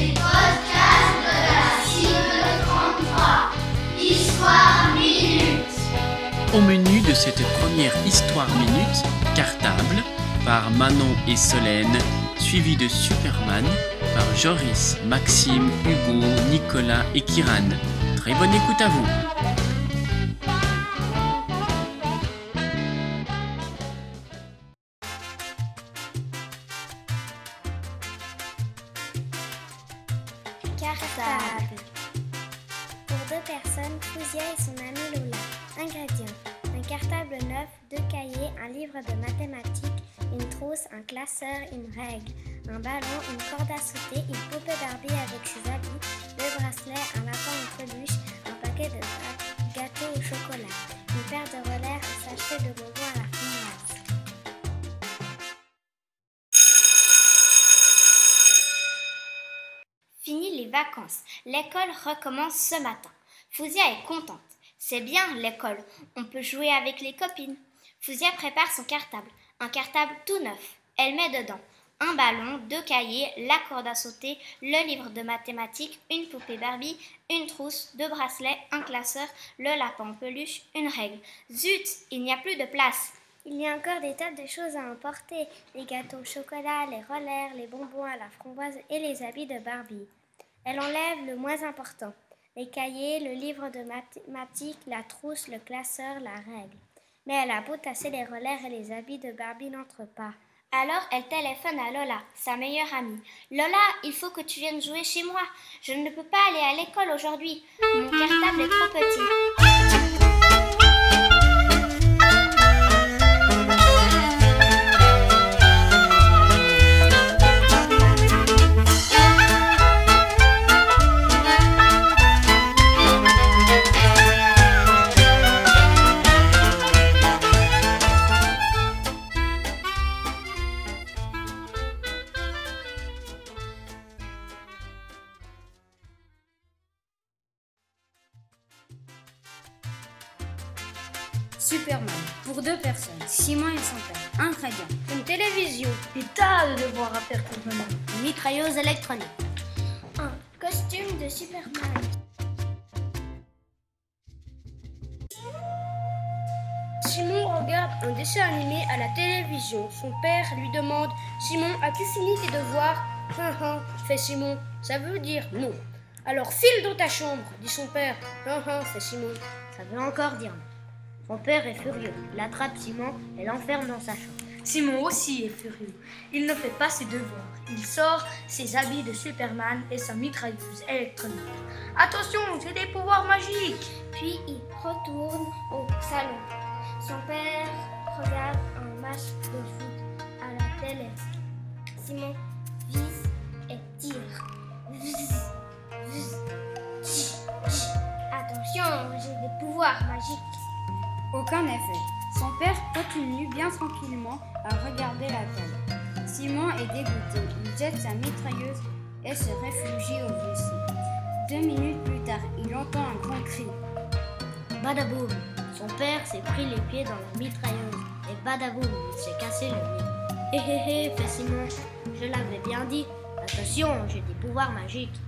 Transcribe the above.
les podcasts de la cible 33. Histoire minute. Au menu de cette première histoire minute, cartable, par Manon et Solène, suivi de Superman, par Joris, Maxime, Hugo, Nicolas et Kiran. Très bonne écoute à vous. Cartable. Pour deux personnes, Fouzia et son ami Lola. Ingrédients. Un cartable neuf, deux cahiers, un livre de mathématiques, une trousse, un classeur, une règle, un ballon, une corde à sauter, une poupée Barbie avec ses habits, deux bracelets, un lapin en peluche, un paquet de pâtes, gâteau au chocolat, les vacances. L'école recommence ce matin. Fouzia est contente. C'est bien l'école. On peut jouer avec les copines. Fouzia prépare son cartable. Un cartable tout neuf. Elle met dedans un ballon, deux cahiers, la corde à sauter, le livre de mathématiques, une poupée Barbie, une trousse, deux bracelets, un classeur, le lapin en peluche, une règle. Zut, il n'y a plus de place. Il y a encore des tas de choses à emporter les gâteaux au chocolat, les rollers, les bonbons à la framboise et les habits de Barbie. Elle enlève le moins important les cahiers, le livre de mathématiques, la trousse, le classeur, la règle. Mais elle a beau tasser les rollers et les habits de Barbie n'entrent pas. Alors elle téléphone à Lola, sa meilleure amie. Lola, il faut que tu viennes jouer chez moi. Je ne peux pas aller à l'école aujourd'hui. Mon cartable est trop petit. Superman, pour deux personnes, Simon et son père. Ingrédients, Une télévision, des tas de devoirs à faire pour maman. Une mitrailleuse électronique. Un costume de Superman. Simon regarde un dessin animé à la télévision. Son père lui demande Simon, as-tu fini tes devoirs? Hein, hein, fait Simon. Ça veut dire non. Alors file dans ta chambre, dit son père. Hein, hein, fait Simon. Ça veut encore dire non. Son père est furieux. Il attrape Simon et l'enferme dans sa chambre. Simon aussi est furieux. Il ne fait pas ses devoirs. Il sort ses habits de Superman et sa mitrailleuse électronique. Attention, j'ai des pouvoirs magiques. Puis il retourne au salon. Son père regarde un match de foot à la télé. Simon aucun effet. Son père continue bien tranquillement à regarder la télé. Simon est dégoûté. Il jette sa mitrailleuse et se réfugie au WC. Deux minutes plus tard, il entend un grand cri. Badaboum Son père s'est pris les pieds dans la mitrailleuse. Et badaboum s'est cassé le nez. Hé hé hé, fait Simon. Je l'avais bien dit. Attention, j'ai des pouvoirs magiques.